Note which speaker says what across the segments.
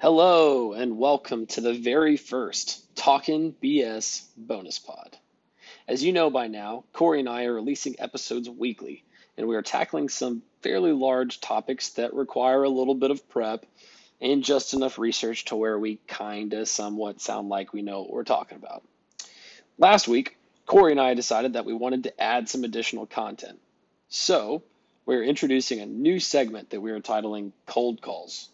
Speaker 1: Hello, and welcome to the very first Talkin' BS bonus pod. As you know by now, Corey and I are releasing episodes weekly, and we are tackling some fairly large topics that require a little bit of prep and just enough research to where we kinda somewhat sound like we know what we're talking about. Last week, Corey and I decided that we wanted to add some additional content. So, we're introducing a new segment that we're entitling Cold Calls.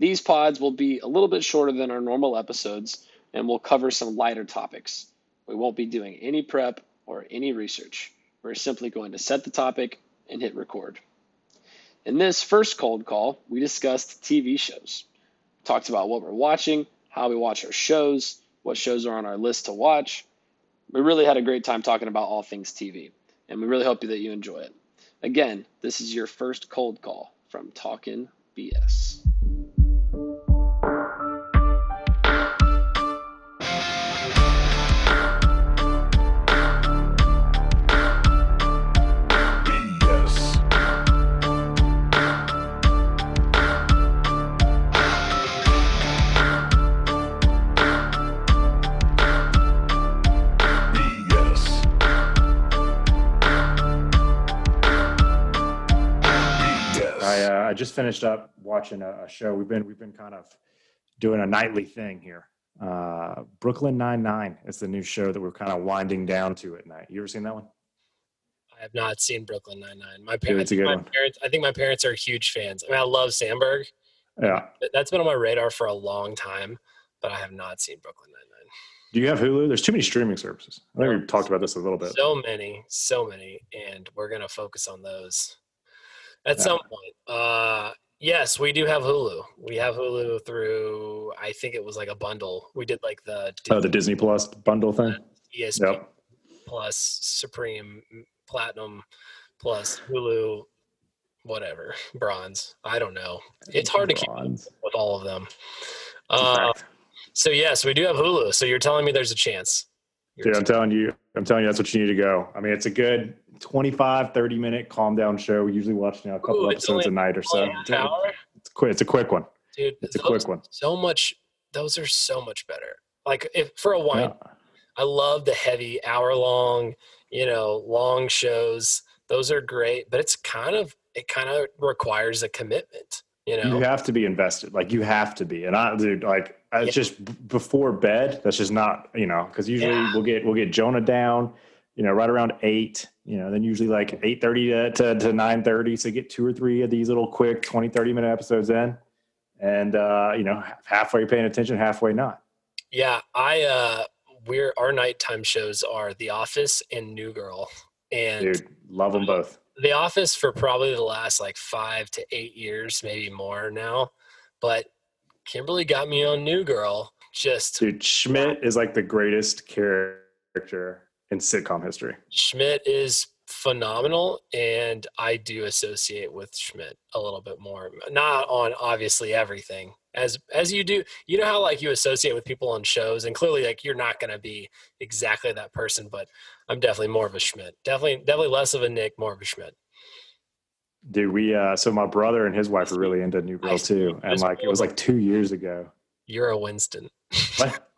Speaker 1: These pods will be a little bit shorter than our normal episodes and we'll cover some lighter topics. We won't be doing any prep or any research. We're simply going to set the topic and hit record. In this first cold call, we discussed TV shows. Talked about what we're watching, how we watch our shows, what shows are on our list to watch. We really had a great time talking about all things TV, and we really hope that you enjoy it. Again, this is your first cold call from Talkin'. BS.
Speaker 2: Just finished up watching a, a show. We've been we've been kind of doing a nightly thing here. Uh, Brooklyn Nine Nine is the new show that we're kind of winding down to at night. You ever seen that one?
Speaker 3: I have not seen Brooklyn Nine Nine. My parents,
Speaker 2: good
Speaker 3: my
Speaker 2: one.
Speaker 3: parents, I think my parents are huge fans. I mean, I love Samberg.
Speaker 2: Yeah.
Speaker 3: That's been on my radar for a long time, but I have not seen Brooklyn Nine Nine.
Speaker 2: Do you have Hulu? There's too many streaming services. I think we talked about this a little bit.
Speaker 3: So many, so many, and we're gonna focus on those at
Speaker 2: Yeah.
Speaker 3: some point. Uh, yes, we do have Hulu. We have Hulu through. I think it was like a bundle. We did like the
Speaker 2: Oh, the Disney Plus bundle thing.
Speaker 3: ESPN
Speaker 2: Yep.
Speaker 3: plus Supreme Platinum plus Hulu, whatever bronze. I don't know. It's hard to keep
Speaker 2: Bronze.
Speaker 3: with all of them. Uh, so yes, we do have Hulu. So you're telling me there's a chance. You're
Speaker 2: Dude, I'm telling you, I'm telling you, that's what you need to go. I mean, it's a good 25, 30 minute calm down show. We usually watch you know, a couple
Speaker 3: Ooh,
Speaker 2: episodes a night or so. It's quick. It's a quick one.
Speaker 3: dude.
Speaker 2: It's a quick one.
Speaker 3: So much. Those are so much better. Like if for a wine,
Speaker 2: Yeah.
Speaker 3: I love the heavy hour long, you know, long shows. Those are great, but it's kind of it kind of requires a commitment. You know,
Speaker 2: You have to be invested. Like you have to be. And I, dude, like it's
Speaker 3: Yeah.
Speaker 2: just before bed. That's just not, you know, because usually
Speaker 3: Yeah.
Speaker 2: we'll get we'll get Jonah down, you know, right around eight. You know, then usually like eight thirty to to, to nine thirty. So get two or three of these little quick 20, 30 minute episodes in, and uh, you know, halfway paying attention, halfway not.
Speaker 3: Yeah, I uh we're our nighttime shows are The Office and New Girl. And
Speaker 2: Dude, love them both.
Speaker 3: The Office for probably the last like 5 to 8 years, maybe more now. But Kimberly got me on New Girl. Just
Speaker 2: Dude, Schmidt is like the greatest character in sitcom history.
Speaker 3: Schmidt is phenomenal and I do associate with Schmidt a little bit more. Not on obviously everything. As as you do, you know how like you associate with people on shows and clearly like you're not going to be exactly that person, but I'm definitely more of a Schmidt. Definitely definitely less of a Nick, more of a Schmidt.
Speaker 2: Dude, we uh so my brother and his wife are really into New Girl too. And like it was like two years ago.
Speaker 3: You're a Winston.
Speaker 2: What?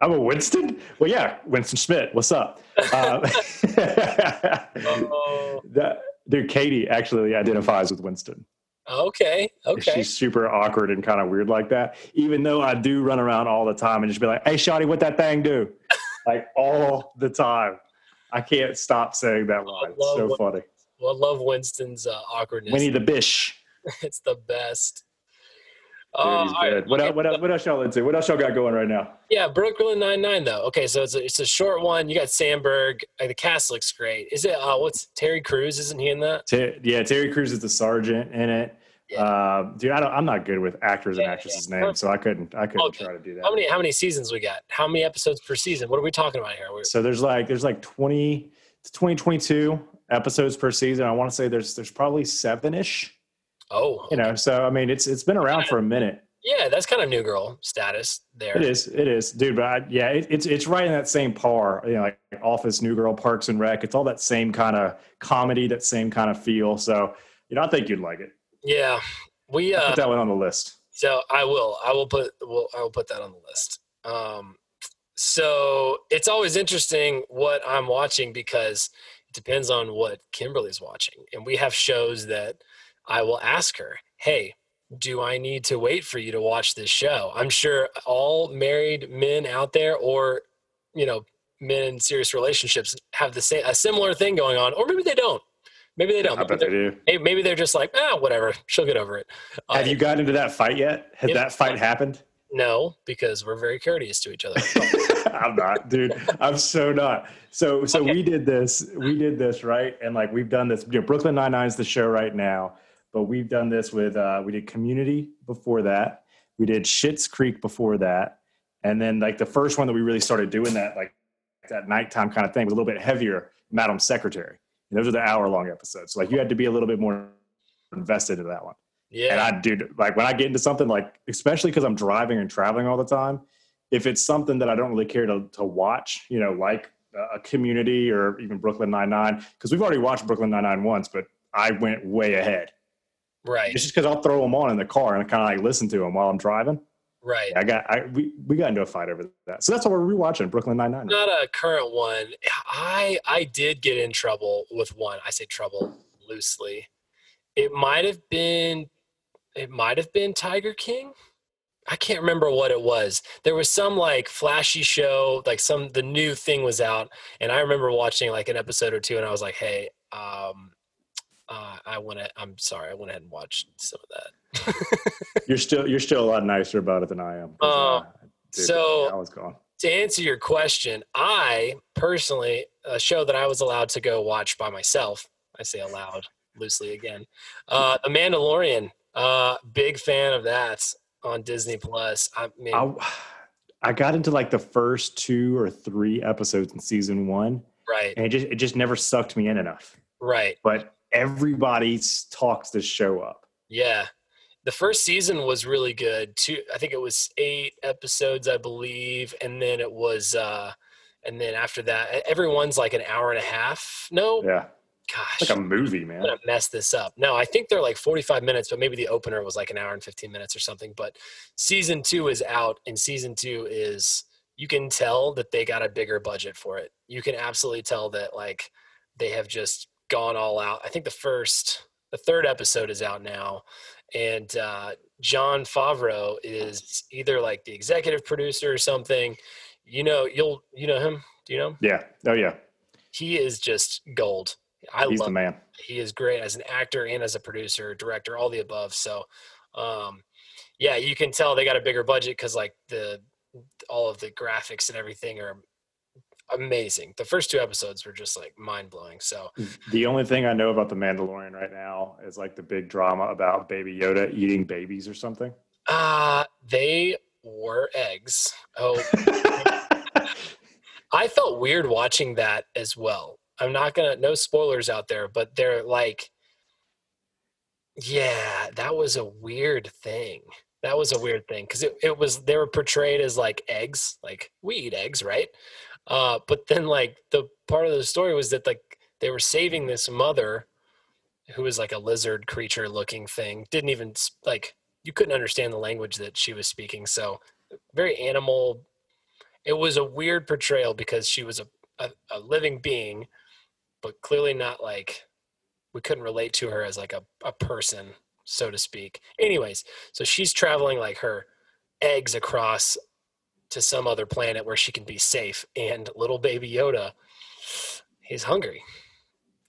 Speaker 2: I'm a Winston? Well, yeah, Winston Schmidt. What's up?
Speaker 3: Oh,
Speaker 2: that, dude, Katie actually identifies with Winston.
Speaker 3: okay. Okay.
Speaker 2: She's super awkward and kind of weird like that. Even though I do run around all the time and just be like, hey, Shotty, what that thing do? like all the time. I can't stop saying that line. It's so funny.
Speaker 3: Well, I love Winston's uh, awkwardness.
Speaker 2: Winnie the Bish.
Speaker 3: it's the best.
Speaker 2: Dude,
Speaker 3: Oh, all right.
Speaker 2: What,
Speaker 3: Okay.
Speaker 2: what, what else y'all into? What else y'all got going right now?
Speaker 3: Yeah, Brooklyn Nine Nine though. Okay, so it's a, it's a short one. You got Samberg. Uh, the cast looks great. Is it? Uh, what's Terry Crews? Isn't he in that?
Speaker 2: Ter- yeah, Terry Crews is the sergeant in it.
Speaker 3: Yeah.
Speaker 2: Uh, dude, I don't, I'm not good with actors and actresses'
Speaker 3: yeah.
Speaker 2: names, so I couldn't. I couldn't
Speaker 3: Okay.
Speaker 2: try to do that.
Speaker 3: How many how many seasons we got? How many episodes per season? What are we talking about here? We're,
Speaker 2: So there's like there's like 20 to 20, 22 episodes per season. I want to say there's there's probably seven ish.
Speaker 3: Oh,
Speaker 2: You know, so I mean it's it's been around for a minute.
Speaker 3: yeah, that's kind of new girl status there.
Speaker 2: It is, it is, dude. But I, yeah, it, it's it's right in that same par. You know, like Office, New Girl, Parks and Rec. It's all that same kind of comedy, that same kind of feel. So you know, I think you'd like it.
Speaker 3: Yeah, we uh,
Speaker 2: Put that one on the list.
Speaker 3: So I will. I will put. Will I will put that on the list. Um, so it's always interesting what I'm watching because it depends on what Kimberly's watching, and we have shows that I will ask her, "Hey, do I need to wait for you to watch this show?" I'm sure all married men out there, or you know, men in serious relationships, have the same a similar thing going on, or maybe they don't. Maybe they don't.
Speaker 2: I
Speaker 3: Maybe
Speaker 2: bet they
Speaker 3: they're,
Speaker 2: do.
Speaker 3: maybe they're just like, ah, whatever. She'll get over it.
Speaker 2: Have you gotten into that fight yet? Has that fight happened?
Speaker 3: No, because we're very courteous to each other.
Speaker 2: I'm not, dude. I'm so not. So so
Speaker 3: Okay.
Speaker 2: we did this. We did this right, and like we've done this. You know, Brooklyn Nine Nine is the show right now, but we've done this with. uh We did Community before that. We did Schitt's Creek before that, and then like the first one that we really started doing that like that nighttime kind of thing was a little bit heavier. Madam Secretary. And those are the hour long episodes. So like you had to be a little bit more invested into that one.
Speaker 3: Yeah.
Speaker 2: And I, do like when I get into something like, especially because I'm driving and traveling all the time, if it's something that I don't really care to, to watch, you know, like a community or even Brooklyn Nine Nine, because we've already watched Brooklyn Nine Nine once, but I went way ahead.
Speaker 3: Right.
Speaker 2: It's just because I'll throw them on in the car and I kind of like listen to them while I'm driving.
Speaker 3: Right.
Speaker 2: I got, I we, we got into a fight over that, so that's why we're rewatching Brooklyn Nine Nine.
Speaker 3: Not a current one. I I did get in trouble with one. I say trouble loosely. It might have been it might have been Tiger King. I can't remember what it was. There was some like flashy show, like some the new thing was out, and I remember watching like an episode or two, and I was like, "Hey, um, I went. I'm sorry, I went ahead and watched some of that."
Speaker 2: You're still, you're still a lot nicer about it than I am. 'cause,
Speaker 3: Uh,
Speaker 2: dude,
Speaker 3: so-
Speaker 2: I was gone.
Speaker 3: to answer your question, I personally a show that I was allowed to go watch by myself. I say allowed loosely again. Uh, the Mandalorian. Uh, big fan of that on Disney Plus. I mean,
Speaker 2: I, I got into like the first two or three episodes in season one,
Speaker 3: right,
Speaker 2: and it just it just never sucked me in enough.
Speaker 3: right,
Speaker 2: But everybody talks this show up.
Speaker 3: yeah. The first season was really good. Two, I think it was eight episodes, I believe, and then it was, uh, and then after that, everyone's like an hour and a half. No,
Speaker 2: Yeah,
Speaker 3: gosh,
Speaker 2: it's like a movie, man.
Speaker 3: I'm
Speaker 2: man.
Speaker 3: gonna mess this up. No, I think they're like 45 minutes, but maybe the opener was like an hour and 15 minutes or something. But season two is out, and season two is you can tell that they got a bigger budget for it. You can absolutely tell that like they have just gone all out. I think the first, the third episode is out now, and uh, Jon Favreau is either like the executive producer or something. You know, you'll you know him. Do you know? him?
Speaker 2: Yeah. Oh yeah,
Speaker 3: He is just gold. I
Speaker 2: he's
Speaker 3: love
Speaker 2: the man.
Speaker 3: he is great as an actor and as a producer, director, all the above. So, um, yeah, you can tell they got a bigger budget because like the all of the graphics and everything are amazing. The first two episodes were just like mind blowing. So,
Speaker 2: The only thing I know about the Mandalorian right now is like the big drama about Baby Yoda eating babies or something.
Speaker 3: uh they were eggs. Oh, I felt weird watching that as well. I'm not gonna no spoilers out there, but they're like, yeah, that was a weird thing. That was a weird thing because it, it was they were portrayed as like eggs, like we eat eggs, right? Uh, but then like the part of the story was that like they were saving this mother who was like a lizard creature looking thing. Didn't even like you couldn't understand the language that she was speaking. So very animal. It was a weird portrayal because she was a, a, a living being, but clearly not like we couldn't relate to her as like a, a person, so to speak. Anyways, so she's traveling like her eggs across to some other planet where she can be safe. And little baby Yoda, he's hungry.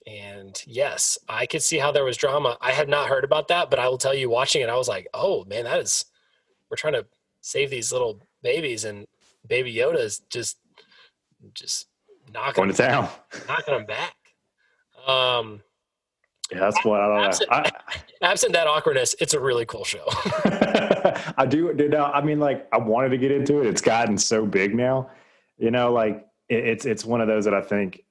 Speaker 3: And yes, I could see how there was drama. I had not heard about that, but I will tell you, watching it, I was like, oh man, that is, we're trying to save these little babies, and baby Yoda is just, just knocking,
Speaker 2: to town.
Speaker 3: knocking them back. Um,
Speaker 2: Yeah, that's what I don't
Speaker 3: Absent-
Speaker 2: know. I,
Speaker 3: absent that awkwardness, it's a really cool show.
Speaker 2: I do. Dude, I mean, like, I wanted to get into it. It's gotten so big now. You know, like it, it's it's one of those that I think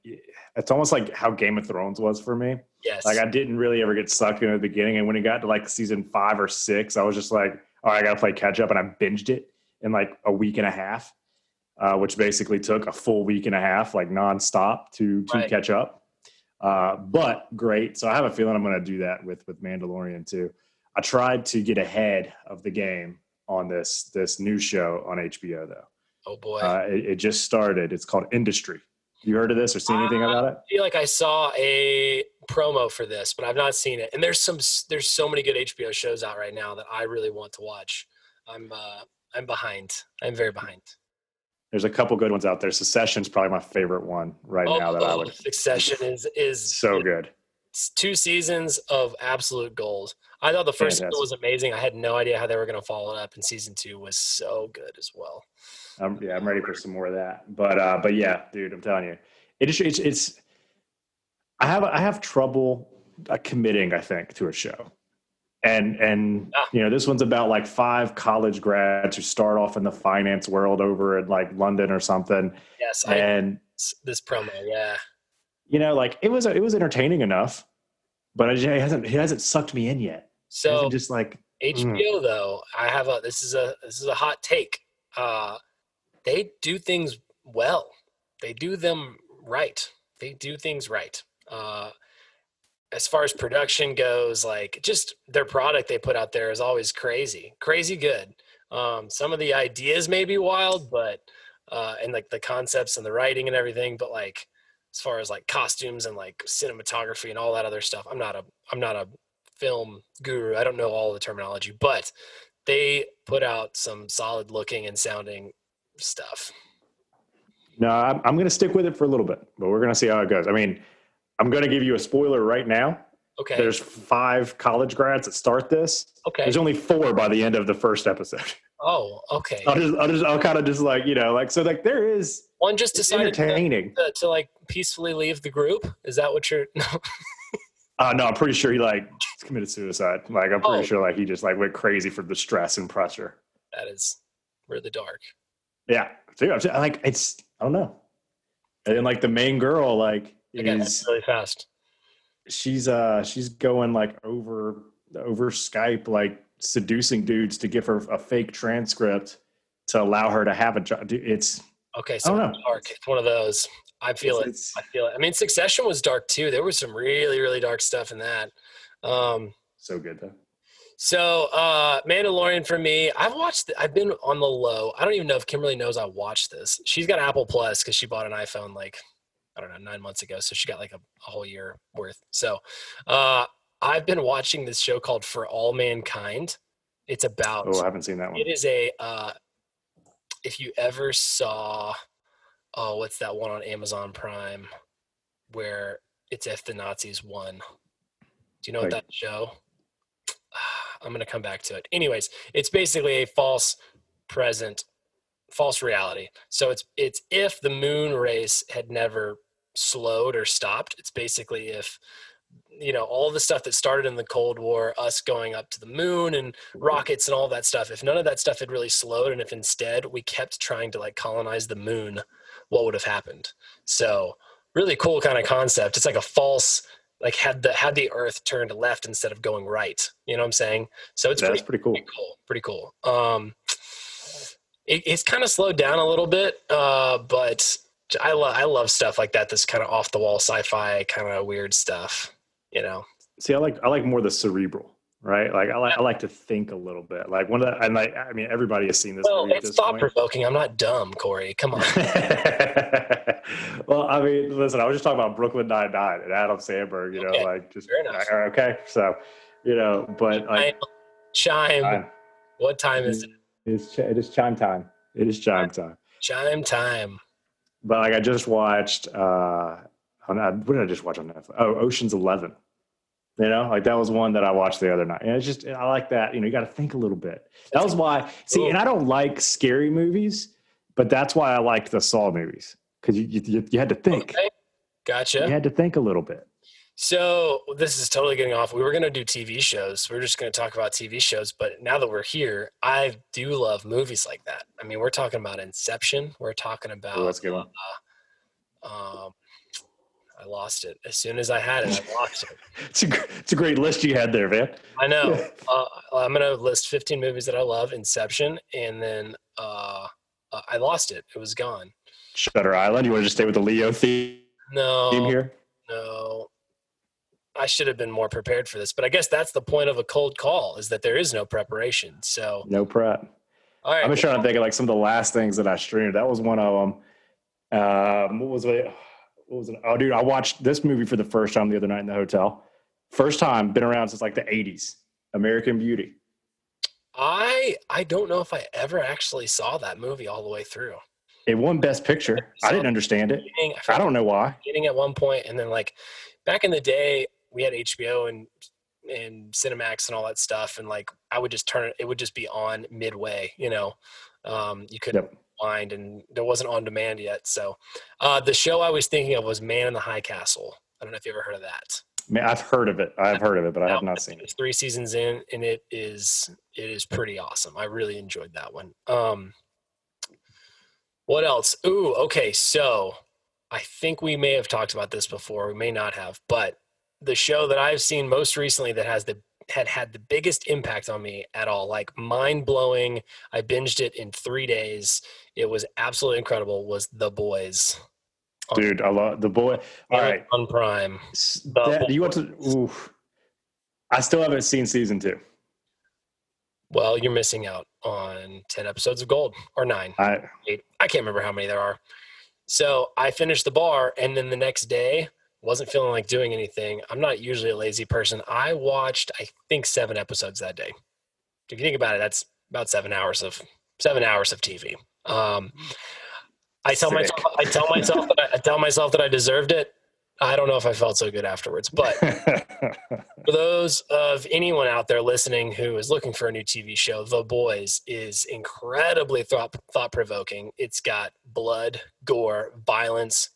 Speaker 2: it's almost like how Game of Thrones was for me.
Speaker 3: yes.
Speaker 2: Like, I didn't really ever get sucked in at the beginning, and when it got to like season five or six, I was just like, all right, I got to play catch up, and I binged it in like a week and a half, uh, which basically took a full week and a half, like nonstop, to to
Speaker 3: Right.
Speaker 2: catch up. Uh, but great. So I have a feeling I'm going to do that with with Mandalorian too. I tried to get ahead of the game on this this new show on HBO though.
Speaker 3: Oh boy.
Speaker 2: Uh, it, it just started. It's called Industry. You heard of this or seen anything about it?
Speaker 3: I feel like I saw a promo for this, but I've not seen it. And there's some there's so many good HBO shows out right now that I really want to watch. I'm uh I'm behind. I'm very behind.
Speaker 2: There's a couple good ones out there. Succession's probably my favorite one right now that I
Speaker 3: Oh,
Speaker 2: would.
Speaker 3: Succession is is
Speaker 2: So good.
Speaker 3: Two seasons of absolute gold. I thought the first
Speaker 2: Fantastic.
Speaker 3: was amazing. I had no idea how they were going to follow it up, and season two was so good as well.
Speaker 2: Um, yeah, I'm ready for some more of that. But uh, but yeah, dude, I'm telling you, it is. It's, it's I have I have trouble uh, committing. I think to a show, and and
Speaker 3: Ah.
Speaker 2: you know this one's about like five college grads who start off in the finance world over in like London or something,
Speaker 3: Yes, I
Speaker 2: and
Speaker 3: this promo. Yeah,
Speaker 2: you know like it was it was entertaining enough, but it hasn't it hasn't sucked me in yet.
Speaker 3: So
Speaker 2: just like
Speaker 3: HBO though, I have a this is a this is a hot take. Uh, they do things well. They do them right. They do things right. Uh, as far as production goes, like just their product they put out there is always crazy, crazy good. Um, some of the ideas may be wild, but uh, and like the concepts and the writing and everything, but like as far as like costumes and like cinematography and all that other stuff, I'm not a I'm not a film guru. I don't know all the terminology, but they put out some solid looking and sounding stuff.
Speaker 2: No, I'm, I'm going to stick with it for a little bit, but we're going to see how it goes. I mean, I'm going to give you a spoiler right now.
Speaker 3: Okay.
Speaker 2: There's five college grads that start this.
Speaker 3: okay.
Speaker 2: There's only four by the end of the first episode.
Speaker 3: Oh, okay.
Speaker 2: I'll just, I'll just, I'll kind of just like, you know, like, so like there is
Speaker 3: One just
Speaker 2: it's
Speaker 3: decided to,
Speaker 2: entertaining.
Speaker 3: to, to like peacefully leave the group. Is that what you're? No.
Speaker 2: Uh, no, I'm pretty sure he like committed suicide. Like, I'm pretty
Speaker 3: Oh.
Speaker 2: sure like he just like went crazy from the stress and pressure.
Speaker 3: that is really dark.
Speaker 2: Yeah. So, I'm just- like, it's, I don't know. And then like the main girl, like,
Speaker 3: Again,
Speaker 2: is
Speaker 3: really fast.
Speaker 2: she's uh she's going like over over Skype like seducing dudes to give her a fake transcript to allow her to have a job. It's
Speaker 3: Okay, so dark. It's one of those. I feel it.
Speaker 2: it's,
Speaker 3: I feel it. I mean, Succession was dark too. There was some really, really dark stuff in that. Um,
Speaker 2: so good though.
Speaker 3: So, uh, Mandalorian for me, I've watched. I've been on the low. I don't even know if Kimberly knows I watched this. She's got Apple Plus because she bought an iPhone like I don't know nine months ago, so she got like a, a whole year worth. So, uh, I've been watching this show called For All Mankind. It's about.
Speaker 2: Oh, I haven't seen that one.
Speaker 3: It is a. Uh, if you ever saw, oh, what's that one on Amazon Prime, where it's if the Nazis won. Do you know what that show? I'm gonna come back to it. Anyways, it's basically a false present, false reality. So it's it's if the moon race had never slowed or stopped. It's basically if you know all the stuff that started in the Cold War, us going up to the moon and rockets and all that stuff. If none of that stuff had really slowed, and if instead we kept trying to like colonize the moon, what would have happened? So really cool kind of concept. It's like a false like had the had the earth turned left instead of going right. You know what I'm saying? So it's
Speaker 2: That's
Speaker 3: pretty,
Speaker 2: pretty cool.
Speaker 3: pretty cool. Pretty cool. Um it, it's kind of slowed down a little bit, uh, but I love I love stuff like that. This kind of off the wall sci-fi kind of weird stuff. You know,
Speaker 2: See, I like I like more the cerebral, right? Like I like I like to think a little bit. Like one of the and like I mean everybody has seen this
Speaker 3: well, it's thought provoking. I'm not dumb, Corey. Come on.
Speaker 2: well, I mean, listen, I was just talking about Brooklyn Nine Nine and Adam Samberg. You know,
Speaker 3: Okay,
Speaker 2: like just
Speaker 3: enough.
Speaker 2: okay. So, you know, but like,
Speaker 3: chime.
Speaker 2: time.
Speaker 3: What time is it?
Speaker 2: It's it is chime time. It is chime time.
Speaker 3: Chime time.
Speaker 2: But like, I just watched. uh on, uh, What did I just watch on Netflix? Oh, Ocean's Eleven. You know, like that was one that I watched the other night. And it's just I like that. You know, you got to think a little bit. That was why. See, and I don't like scary movies, but that's why I liked the Saw movies because you, you you had to think.
Speaker 3: Okay. Gotcha.
Speaker 2: You had to think a little bit.
Speaker 3: So this is totally getting off. We were going to do TV shows. We are just going to talk about TV shows. But now that we're here, I do love movies like that. I mean, we're talking about Inception. We're talking about.
Speaker 2: Oh, that's a good one.
Speaker 3: Um, I lost it as soon as I had it. I lost it.
Speaker 2: It's a it's a great list you had there, man.
Speaker 3: I know. Uh, I'm going to list 15 movies that I love. Inception, and then uh, uh, I lost it. It was gone.
Speaker 2: Shutter Island. You want to just stay with the Leo theme
Speaker 3: No,
Speaker 2: here?
Speaker 3: no. I should have been more prepared for this, but I guess that's the point of a cold call is that there is no preparation. So,
Speaker 2: No prep.
Speaker 3: all right.
Speaker 2: I'm just trying to think of like some of the last things that I streamed. That was one of them. Um, what was it? What was it? Oh, dude, I watched this movie for the first time the other night in the hotel. First time, been around since like the 80s. American Beauty.
Speaker 3: I I don't know if I ever actually saw that movie all the way through.
Speaker 2: It won Best Picture. I didn't understand it.
Speaker 3: Beginning-
Speaker 2: I don't know why.
Speaker 3: Getting at one point, and then like back in the day, we had HBO and and Cinemax and all that stuff, and like I would just turn it; it would just be on midway. You know, um, you couldn't
Speaker 2: Yep.
Speaker 3: And there wasn't on demand yet. So, uh, the show I was thinking of was Man in the High Castle. I don't know if you ever heard of that.
Speaker 2: Man, I've heard of it. I've heard of it, but I have not seen it.
Speaker 3: It's three seasons in, and it is it is pretty awesome. I really enjoyed that one. Um, what else? Ooh, okay. So I think we may have talked about this before. We may not have, but the show that I've seen most recently that has the had had the biggest impact on me at all, like mind blowing. I binged it in three days. It was absolutely incredible. Was The Boys?
Speaker 2: Dude, I love the boy. All right.
Speaker 3: on Prime.
Speaker 2: That- you want to? Oof. I still haven't seen season two.
Speaker 3: Well, you're missing out on 10 episodes of Gold or nine.
Speaker 2: I
Speaker 3: eight. I can't remember how many there are. So I finished the bar, and then the next day, wasn't feeling like doing anything. I'm not usually a lazy person. I watched, I think, seven episodes that day. If you think about it, that's about seven hours of seven hours of TV. Um, I tell
Speaker 2: Sick.
Speaker 3: myself, I tell myself, that I, I tell myself that I deserved it. I don't know if I felt so good afterwards, but for those of anyone out there listening who is looking for a new TV show, The Boys is incredibly thought thought provoking. It's got blood, gore, violence.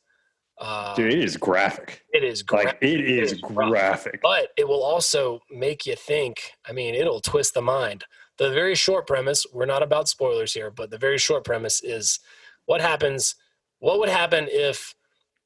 Speaker 3: Uh,
Speaker 2: dude, it is graphic.
Speaker 3: it is great,
Speaker 2: Like it is
Speaker 3: is
Speaker 2: graphic.
Speaker 3: but it will also make you think. I mean, it'll twist the mind. The very short premise, we're not about spoilers here, but the very short premise is what happens, what would happen if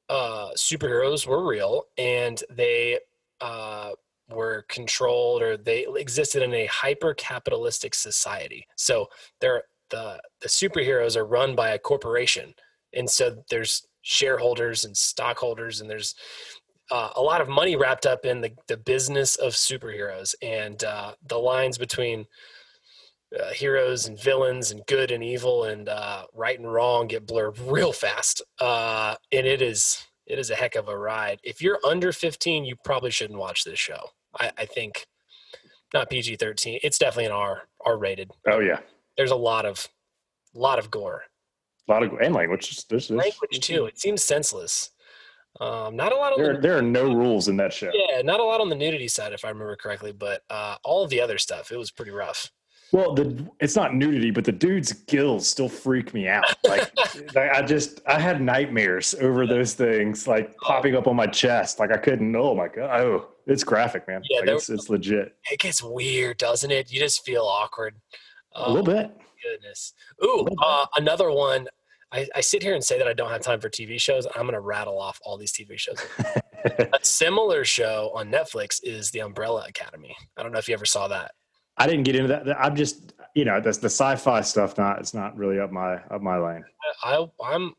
Speaker 3: uh, superheroes were real and they uh, were controlled or they existed in a hyper capitalistic society. So they're the the superheroes are run by a corporation, and so there's shareholders and stockholders, and there's uh, a lot of money wrapped up in the, the business of superheroes and uh, the lines between uh, heroes and villains and good and evil and uh, right and wrong get blurred real fast. Uh, and it is it is a heck of a ride. If you're under 15, you probably shouldn't watch this show. I, I think not PG 13. It's definitely an R R rated.
Speaker 2: oh yeah,
Speaker 3: There's a lot of lot of gore
Speaker 2: a lot of and language. There's, there's,
Speaker 3: language too. It seems senseless. Um, not a lot on
Speaker 2: There,
Speaker 3: the
Speaker 2: there are no rules in that show.
Speaker 3: yeah, not a lot on the nudity side if I remember correctly, but uh, all of the other stuff it was pretty rough.
Speaker 2: Well, the it's not nudity, but the dude's gills still freak me out. Like, I just I had nightmares over those things, like popping up on my chest. Like I couldn't. Oh my god! Oh, it's graphic, man.
Speaker 3: Yeah,
Speaker 2: like,
Speaker 3: there-
Speaker 2: it's, it's legit.
Speaker 3: It gets weird, doesn't it? You just feel awkward.
Speaker 2: A little
Speaker 3: Oh,
Speaker 2: bit.
Speaker 3: Goodness. Ooh, uh, another one. I, I sit here and say that I don't have time for TV shows. I'm going to rattle off all these TV shows. a similar show on Netflix is The Umbrella Academy. I don't know if you ever saw that.
Speaker 2: I didn't get into that. I'm just you know the, the sci-fi stuff. Not it's not really up my up my lane.
Speaker 3: I, I'm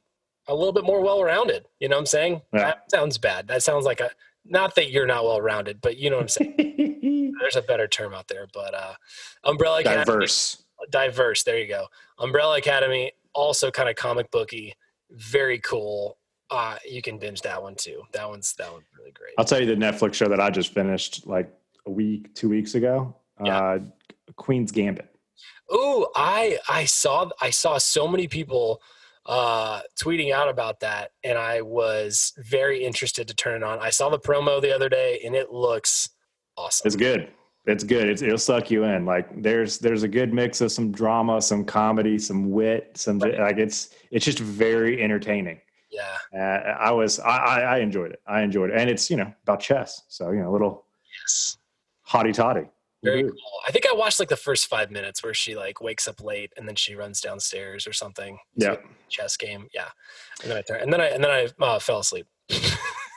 Speaker 3: a little bit more well rounded. You know what I'm saying?
Speaker 2: Yeah.
Speaker 3: That sounds bad. That sounds like a, not that you're not well rounded, but you know what I'm saying? There's a better term out there. But uh, Umbrella Academy.
Speaker 2: Diverse.
Speaker 3: diverse there you go umbrella academy also kind of comic booky very cool uh you can binge that one too that one's that one's really great
Speaker 2: I'll tell you the Netflix show that I just finished like a week, two weeks ago.
Speaker 3: Yeah.
Speaker 2: Uh, Queen's Gambit.
Speaker 3: Ooh, i i saw i saw so many people uh tweeting out about that and i was very interested to turn it on i saw the promo the other day and it looks awesome
Speaker 2: It's good. It's good. It's, it'll suck you in. Like there's there's a good mix of some drama, some comedy, some wit, some
Speaker 3: Right.
Speaker 2: like it's it's just very entertaining.
Speaker 3: yeah
Speaker 2: Uh, I was I, I I enjoyed it. I enjoyed it, and it's you know about chess, so you know a little
Speaker 3: yes
Speaker 2: hotty totty.
Speaker 3: very cool i think i watched like the first five minutes where she like wakes up late and then she runs downstairs or something
Speaker 2: Yeah,
Speaker 3: chess game. Yeah, and then I and then I and then I uh, fell asleep.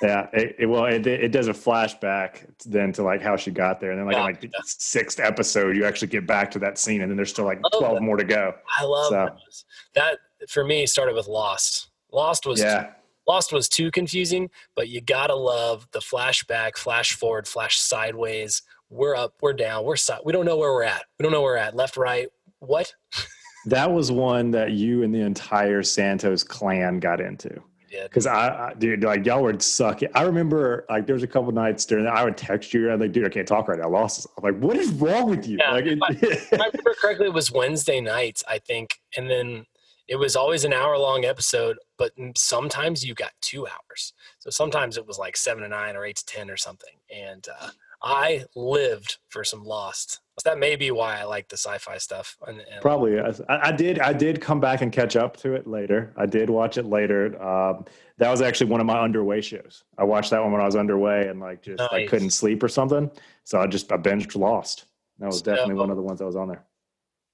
Speaker 2: yeah. It, it, well, it, it does a flashback then to like how she got there, and then like in like the sixth episode, you actually get back to that scene, and then there's still like twelve
Speaker 3: that-
Speaker 2: more to go.
Speaker 3: I love
Speaker 2: So-
Speaker 3: those. that. For me, started with Lost. Lost was
Speaker 2: Yeah,
Speaker 3: Lost was too confusing, but you gotta love the flashback, flash forward, flash sideways. We're up, we're down, we're side. We don't know where we're at. We don't know where we're at. Left, right. What?
Speaker 2: That was one that you and the entire Santos clan got into.
Speaker 3: Yeah.
Speaker 2: Because I, I, dude, like y'all would suck it. I remember, like, there was a couple nights during that I would text you and like, dude, I can't talk right now. I lost. this." I'm like, what is wrong with you?
Speaker 3: Yeah,
Speaker 2: like, it,
Speaker 3: If I remember correctly, it was Wednesday nights, I think, and then it was always an hour long episode. But sometimes you got two hours, so sometimes it was like seven to nine or eight to ten or something. And uh, I lived for some Lost. That may be why I like the sci-fi stuff. And, and
Speaker 2: Probably. I, I did. I did come back and catch up to it later. I did watch it later. Um, that was actually one of my underway shows. I watched that one when I was underway and like just
Speaker 3: Nice.
Speaker 2: couldn't sleep or something. So I just I binged Lost. That was definitely one of the ones that was on there.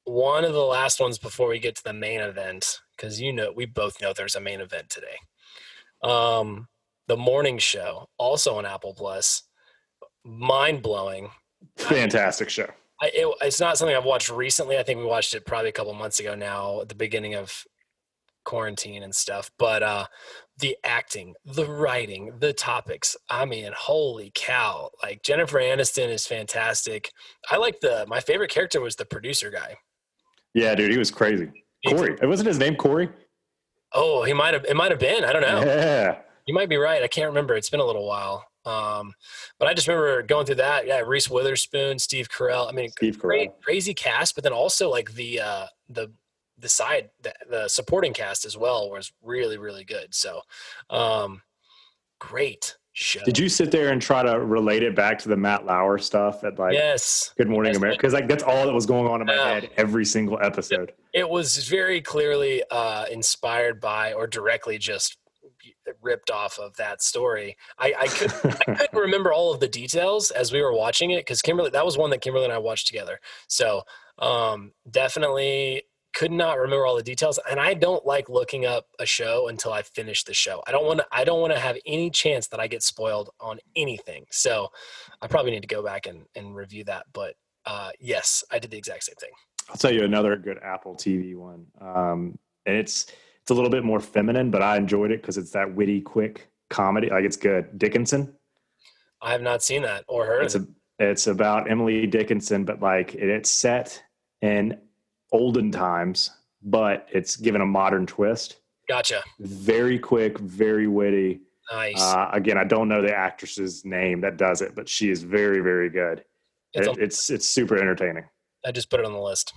Speaker 3: one of the last ones before we get to the main event because you know we both know there's a main event today um the morning show also on apple plus mind-blowing
Speaker 2: Fantastic show.
Speaker 3: I, it, it's not something i've watched recently i think we watched it probably a couple months ago now at the beginning of quarantine and stuff but uh the acting the writing the topics i mean holy cow like jennifer aniston is fantastic i like the my favorite character was the producer guy
Speaker 2: Yeah, dude, he was crazy. Corey. It wasn't his name Corey.
Speaker 3: Oh, he might have. It might have been. I don't know.
Speaker 2: Yeah.
Speaker 3: You might be right. I can't remember. It's been a little while. Um, but I just remember going through that. Yeah, Reese Witherspoon, Steve Carell. I mean,
Speaker 2: Steve
Speaker 3: great,
Speaker 2: Carell.
Speaker 3: crazy cast. But then also like the uh, the the side the, the supporting cast as well was really really good. So, um, great show.
Speaker 2: Did you sit there and try to relate it back to the Matt Lauer stuff at like
Speaker 3: yes,
Speaker 2: Good Morning
Speaker 3: Yes,
Speaker 2: America? Because like that's all that was going on in my
Speaker 3: Yeah.
Speaker 2: head every single episode.
Speaker 3: it was very clearly uh, inspired by or directly just ripped off of that story. I, I couldn't I couldn't remember all of the details as we were watching it because Kimberly that was one that Kimberly and I watched together. So um, definitely could not remember all the details, and I don't like looking up a show until I finish the show. I don't want to. I don't want to have any chance that I get spoiled on anything. So I probably need to go back and, and review that. But uh, yes, I did the exact same thing.
Speaker 2: I'll tell you another good Apple TV one. Um, and it's it's a little bit more feminine, but I enjoyed it because it's that witty, quick comedy. Like it's good. Dickinson.
Speaker 3: I have not seen that or heard
Speaker 2: It's a it's about Emily Dickinson, but like it, it's set in olden times, but it's given a modern twist.
Speaker 3: Gotcha.
Speaker 2: Very quick, very witty.
Speaker 3: Nice.
Speaker 2: Uh, again, I don't know the actress's name that does it, but she is very, very good.
Speaker 3: It's
Speaker 2: It-
Speaker 3: on-
Speaker 2: it's it's super entertaining.
Speaker 3: I just put it on the list.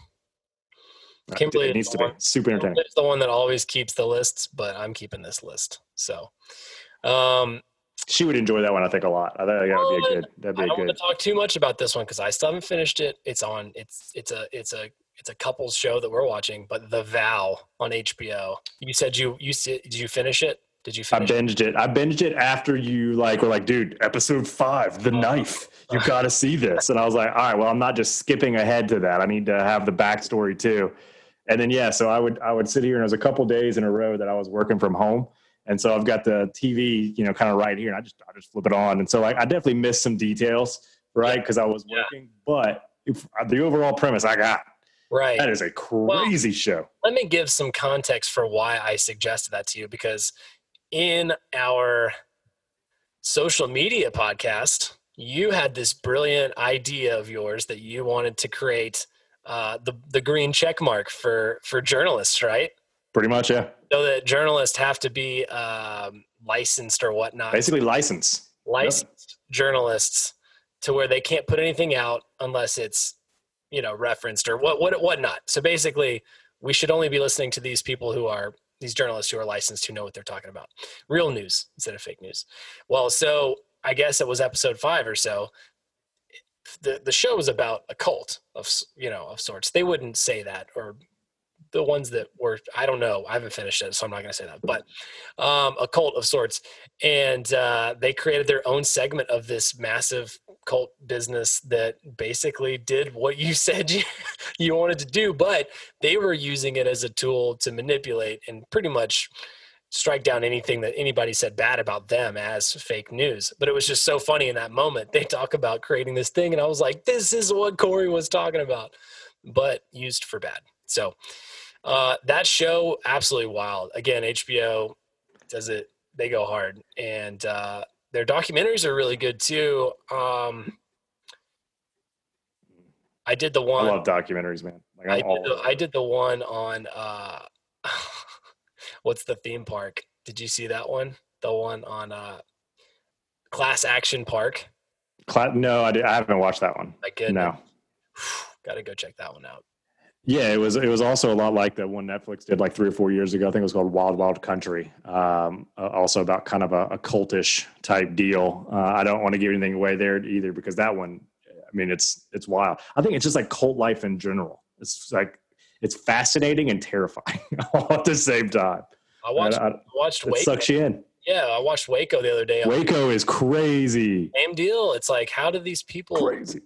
Speaker 3: Kimberly
Speaker 2: it needs to
Speaker 3: the
Speaker 2: be super entertaining.
Speaker 3: It's the one that always keeps the lists, but I'm keeping this list. So, um,
Speaker 2: She would enjoy that one, I think, a lot. I think that would be a good. That'd be
Speaker 3: I
Speaker 2: a
Speaker 3: don't want
Speaker 2: good.
Speaker 3: to talk too much about this one because I still haven't finished it. It's on. It's it's a it's a it's a couples show that we're watching. But The Vow on HBO. You said you you did you finish it? Did you
Speaker 2: I
Speaker 3: finish? it?
Speaker 2: binged it. I binged it after you like were like, dude, episode five, the oh. knife. You got to see this. And I was like, all right, well, I'm not just skipping ahead to that. I need to have the backstory too. And then yeah, so I would I would sit here and it was a couple days in a row that I was working from home. And so I've got the TV, you know, kind of right here, and I just I just flip it on. And so like I definitely missed some details, right? Because I was
Speaker 3: Yeah.
Speaker 2: working. But if, uh, the overall premise I got
Speaker 3: Right.
Speaker 2: that is a crazy show.
Speaker 3: let me give some context for why I suggested that to you because in our social media podcast, you had this brilliant idea of yours that you wanted to create uh, the the green check mark for for journalists, right?
Speaker 2: Pretty much, yeah.
Speaker 3: So that journalists have to be um, licensed or whatnot,
Speaker 2: Basically license.
Speaker 3: licensed journalists, to where they can't put anything out unless it's you know referenced or what what whatnot. So basically, we should only be listening to these people who are these journalists who are licensed who know what they're talking about, real news instead of fake news. Well, so I guess it was episode five or so. The the show was about a cult of you know of sorts. They wouldn't say that or the ones that were I don't know. I haven't finished it, so I'm not going to say that. But um, a cult of sorts, and uh, they created their own segment of this massive cult business that basically did what you said you, you wanted to do, but they were using it as a tool to manipulate and pretty much strike down anything that anybody said bad about them as fake news. But it was just so funny in that moment. They talk about creating this thing, and I was like, this is what Corey was talking about, but used for bad. So uh, that show, absolutely wild. Again, HBO does it they go hard, and uh, their documentaries are really good too. Um, I did the one.
Speaker 2: I love documentaries, man. Like
Speaker 3: I did, the, I did the one on uh, what's the theme park? Did you see that one? The one on uh, Class Action Park.
Speaker 2: Cla- no, I, did, I haven't watched that one.
Speaker 3: My goodness,
Speaker 2: No.
Speaker 3: got to go check that one out.
Speaker 2: Yeah, it was it was also a lot like the one Netflix did like three or four years ago. I think it was called Wild Wild Country. Um, also about kind of a, a cultish type deal. Uh, I don't want to give anything away there either because that one, I mean, it's it's wild. I think it's just like cult life in general. It's like it's fascinating and terrifying all at the same time.
Speaker 3: I watched
Speaker 2: I- I-
Speaker 3: watched
Speaker 2: it
Speaker 3: Waco.
Speaker 2: sucks you in.
Speaker 3: Yeah, I watched Waco the other day.
Speaker 2: Waco is crazy,
Speaker 3: Same deal. It's like, how do these people?
Speaker 2: crazy.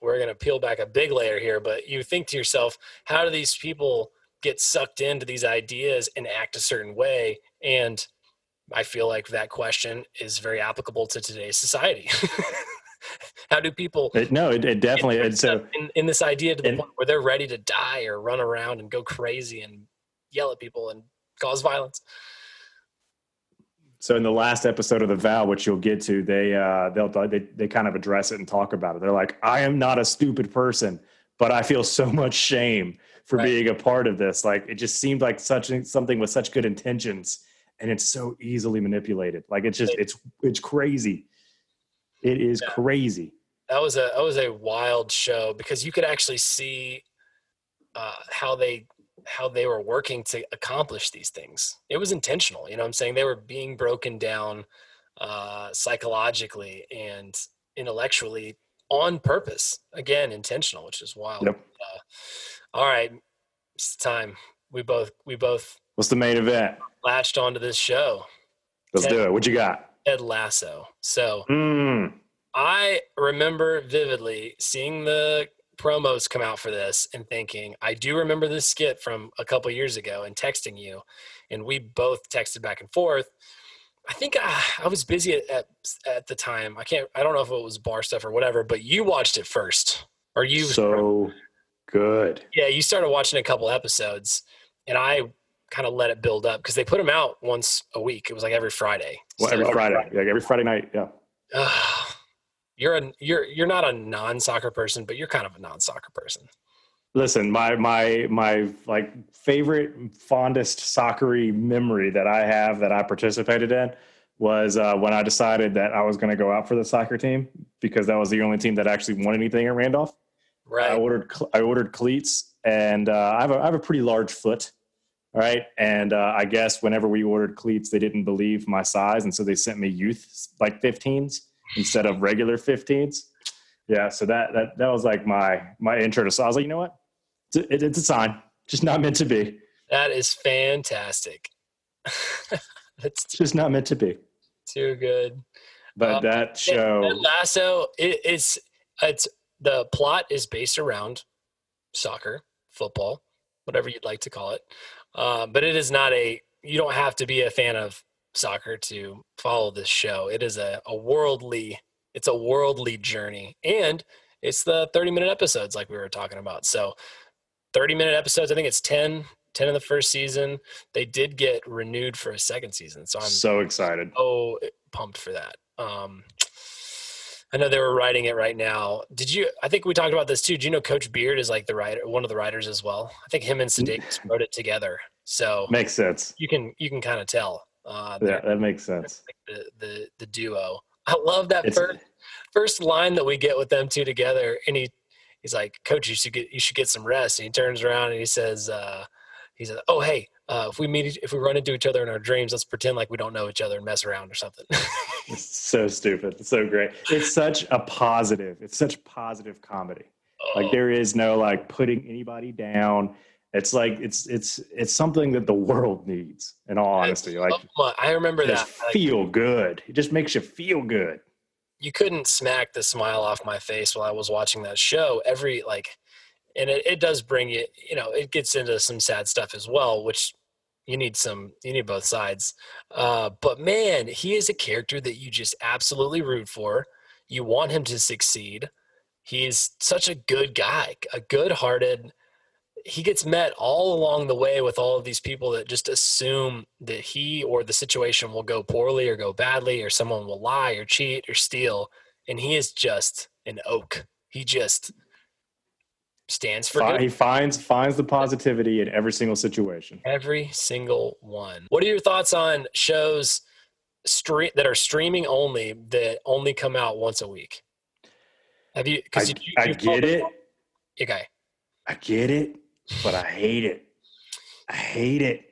Speaker 3: We're going to peel back a big layer here, but you think to yourself, how do these people get sucked into these ideas and act a certain way? And I feel like that question is very applicable to today's society. how do people
Speaker 2: It, no, it, it definitely. It's so
Speaker 3: in, in this idea to the
Speaker 2: and-
Speaker 3: point where they're ready to die or run around and go crazy and yell at people and cause violence?
Speaker 2: So in the last episode of the vow, which you'll get to, they uh, they'll they they kind of address it and talk about it. They're like, I am not a stupid person, but I feel so much shame for
Speaker 3: Right.
Speaker 2: being a part of this. Like it just seemed like such something with such good intentions, and it's so easily manipulated. Like it's just it's it's crazy. It is
Speaker 3: Yeah.
Speaker 2: crazy.
Speaker 3: that was a that was a wild show because you could actually see uh, how they how they were working to accomplish these things. It was intentional, you know. what I'm saying they were being broken down uh, psychologically and intellectually on purpose. Again, intentional, which is wild.
Speaker 2: Yep.
Speaker 3: Uh, all right, it's time. We both we both
Speaker 2: What's the main event?
Speaker 3: latched onto this show.
Speaker 2: Let's do it. What you got?
Speaker 3: Ted Lasso. So
Speaker 2: Mm.
Speaker 3: I remember vividly seeing the promos come out for this and thinking, I do remember this skit from a couple years ago and texting you, and we both texted back and forth. I think I, I was busy at, at at the time. I can't. I don't know if it was bar stuff or whatever, but you watched it first, or you?
Speaker 2: So good.
Speaker 3: yeah, you started watching a couple episodes, and I kind of let it build up because they put them out once a week. It was like every Friday.
Speaker 2: Well, every Friday, like every Friday night. Yeah.
Speaker 3: You're a you're you're not a non-soccer person, but you're kind of a non-soccer person.
Speaker 2: Listen, my my my like favorite fondest soccery memory that I have that I participated in was uh, when I decided that I was going to go out for the soccer team because that was the only team that actually won anything at Randolph.
Speaker 3: Right.
Speaker 2: I ordered I ordered cleats, and uh, I have a I have a pretty large foot. All right, and uh, I guess whenever we ordered cleats, they didn't believe my size, and so they sent me youth like 15s instead of regular 15s. Yeah, so that that that was like my my intro to. So I was like, you know what, it's a, it, it's a sign, just not meant to be.
Speaker 3: That is fantastic. That's
Speaker 2: It's just not meant to be.
Speaker 3: too good.
Speaker 2: But
Speaker 3: Uh,
Speaker 2: that show,
Speaker 3: Lasso, it, it's it's the plot is based around soccer, football, whatever you'd like to call it. Uh, but it is not a. You don't have to be a fan of soccer to follow this show. It is a, a worldly. It's a worldly journey, and it's the thirty minute episodes like we were talking about. So, thirty minute episodes. I think it's 10, 10 in the first season. They did get renewed for a second season, so I'm
Speaker 2: so excited.
Speaker 3: so pumped for that. Um, I know they were writing it right now. Did you? I think we talked about this too. Do you know Coach Beard is like the writer, one of the writers as well? I think him and Sudeikis wrote it together, so
Speaker 2: Makes sense.
Speaker 3: you can you can kind of tell uh,
Speaker 2: Yeah, that makes sense.
Speaker 3: like the, the the duo. I love that
Speaker 2: It's-
Speaker 3: first first line that we get with them two together, and he he's like, "Coach, you should get you should get some rest." And he turns around and he says, uh, "He says, oh hey, uh, if we meet if we run into each other in our dreams, let's pretend like we don't know each other and mess around or something."
Speaker 2: It's so stupid. It's so great. It's such a positive. It's such positive comedy. Like
Speaker 3: Oh,
Speaker 2: there is no like putting anybody down. It's like it's it's it's something that the world needs. In all honesty, like
Speaker 3: I remember that. Like,
Speaker 2: feel good. It just makes you feel good.
Speaker 3: you couldn't smack the smile off my face while I was watching that show. Every like, and it, it does bring you. You know, it gets into some sad stuff as well, which you need some. You need both sides. Uh, but man, he is a character that you just absolutely root for. You want him to succeed. He's such a good guy, a good-hearted. He gets met all along the way with all of these people that just assume that he or the situation will go poorly or go badly or someone will lie or cheat or steal and he is just an oak he just stands for good.
Speaker 2: he finds finds the positivity in every single situation.
Speaker 3: every single one what are your thoughts on shows stream that are streaming only that only come out once a week have you because you,
Speaker 2: I
Speaker 3: you
Speaker 2: get it.
Speaker 3: okay
Speaker 2: I get it, but I hate it. I hate it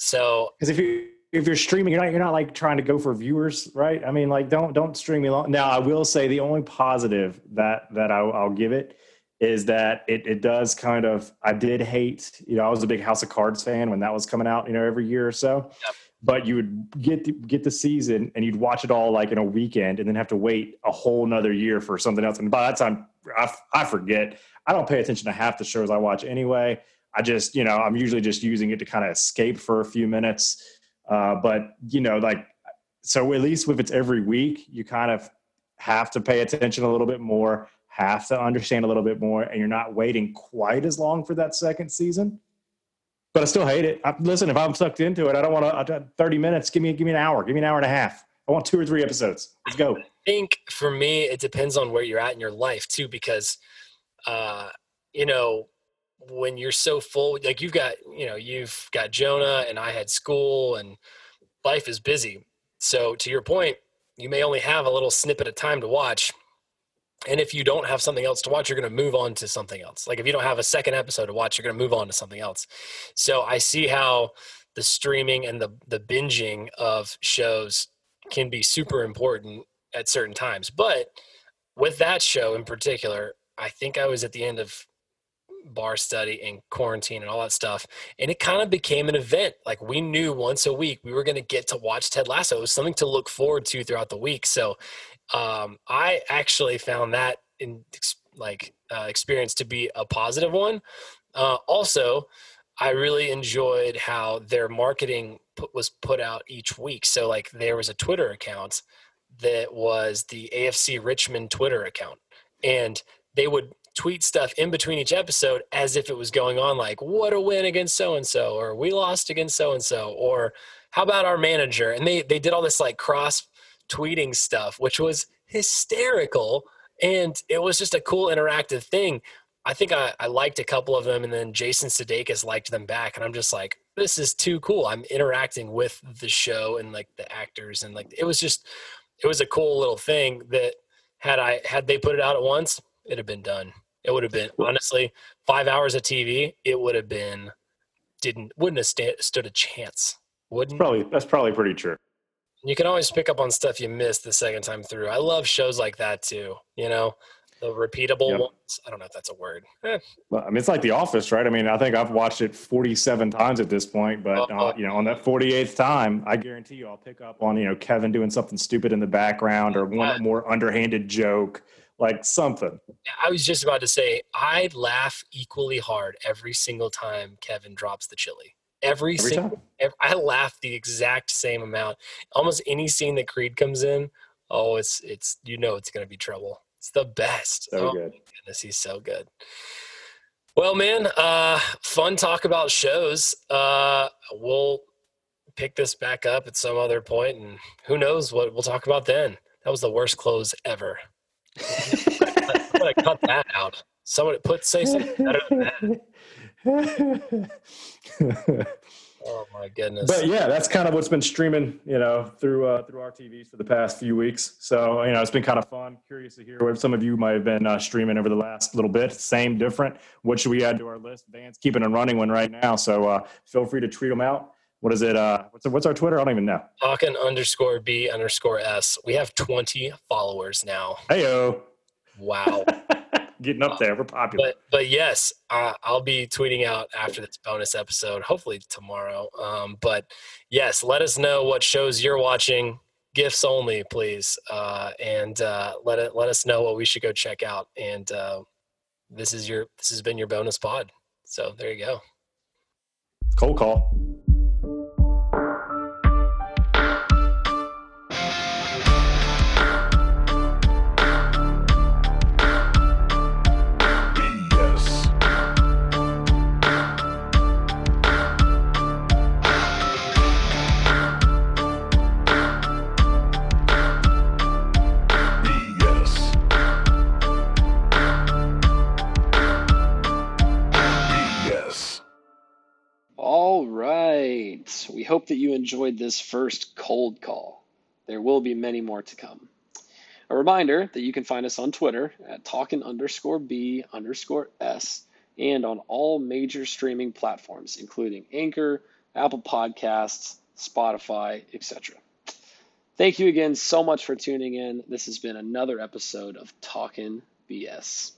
Speaker 3: so
Speaker 2: because if you if you're streaming, you're not you're not like trying to go for viewers, right? I mean, like don't don't stream me long. Now, I will say the only positive that that I'll, I'll give it is that it it does kind of. I did hate, you know, I was a big House of Cards fan when that was coming out, you know, every year or so.
Speaker 3: Yep.
Speaker 2: But you would get the, get the season and you'd watch it all like in a weekend, and then have to wait a whole nother year for something else. And by that time, I, I forget. I don't pay attention to half the shows I watch anyway. I just, you know, I'm usually just using it to kind of escape for a few minutes. Uh, but you know, like, so at least if it's every week, you kind of have to pay attention a little bit more, have to understand a little bit more, and you're not waiting quite as long for that second season. But I still hate it. I, listen, if I'm sucked into it, I don't want to. 30 minutes. Give me, give me an hour. Give me an hour and a half. I want two or three episodes. Let's go.
Speaker 3: I think for me it depends on where you're at in your life too because uh you know when you're so full like you've got you know you've got jonah and i had school and life is busy. So to your point you may only have a little snippet of time to watch. And if you don't have something else to watch you're going to move on to something else. Like if you don't have a second episode to watch you're going to move on to something else. So i see how the streaming and the the binging of shows can be super important at certain times. But with that show in particular, I think I was at the end of bar study and quarantine and all that stuff. And it kind of became an event. Like we knew once a week we were going to get to watch Ted Lasso. It was something to look forward to throughout the week. So um, I actually found that in like uh, experience to be a positive one. Uh, also, I really enjoyed how their marketing put, was put out each week. So like there was a Twitter account that was the AFC Richmond Twitter account, and they would tweet stuff in between each episode as if it was going on like what a win against so and so or we lost against so and so or how about our manager and they they did all this like cross tweeting stuff which was hysterical and it was just a cool interactive thing I think I, I liked a couple of them, and then Jason Sudeikis liked them back, and I'm just like, this is too cool. I'm interacting with the show and like the actors, and like it was just, it was a cool little thing that had I had they put it out at once, it'd have been done. It would have been honestly five hours of TV. It would have been didn't wouldn't have sta- stood a chance. Wouldn't
Speaker 2: Probably that's probably pretty true.
Speaker 3: you can always pick up on stuff you missed the second time through. I love shows like that too. You know, the repeatable
Speaker 2: Yep.
Speaker 3: ones. I don't know if that's a word. Eh,
Speaker 2: Well, I mean, it's like The Office, right? I mean, I think I've watched it 47 times at this point, but uh, you know, on that 48th time, I guarantee you, I'll pick up on you know Kevin doing something stupid in the background or one more underhanded joke, like something.
Speaker 3: I was just about to say I laugh equally hard every single time Kevin drops the chili. Every,
Speaker 2: Every
Speaker 3: single,
Speaker 2: time.
Speaker 3: I laugh the exact same amount. Almost any scene that Creed comes in, oh, it's it's you know it's gonna be trouble. It's the best.
Speaker 2: So
Speaker 3: oh,
Speaker 2: good.
Speaker 3: goodness, he's so good. Well, man, uh, fun talk about shows. Uh, we'll pick this back up at some other point, and who knows what we'll talk about then. That was the worst close ever. I'm gonna cut that out. Someone put say something better than that. Oh my goodness.
Speaker 2: but yeah, that's kind of what's been streaming, you know, through uh, through our TVs for the past few weeks. So you know, it's been kind of fun. Curious to hear what some of you might have been uh, streaming over the last little bit. Same, different. What should we add to our list? Van's keeping a running one right now, so uh, feel free to tweet them out. What is it? Uh, what's what's our Twitter? I don't even know.
Speaker 3: Talkin underscore B underscore S. We have 20 followers now.
Speaker 2: Heyo,
Speaker 3: Wow.
Speaker 2: getting up there. We're popular.
Speaker 3: but but yes, uh, I'll be tweeting out after this bonus episode, hopefully tomorrow. Um, but yes, let us know what shows you're watching. Gifts only, please, uh, and uh, let it let us know what we should go check out. And uh, this is your this has been your bonus pod. So there you go.
Speaker 2: Cold call.
Speaker 3: Hope that you enjoyed this first cold call. There will be many more to come. A reminder that you can find us on Twitter at talkin underscore B underscore S and on all major streaming platforms, including Anchor, Apple Podcasts, Spotify, etc. Thank you again so much for tuning in. This has been another episode of Talkin' BS.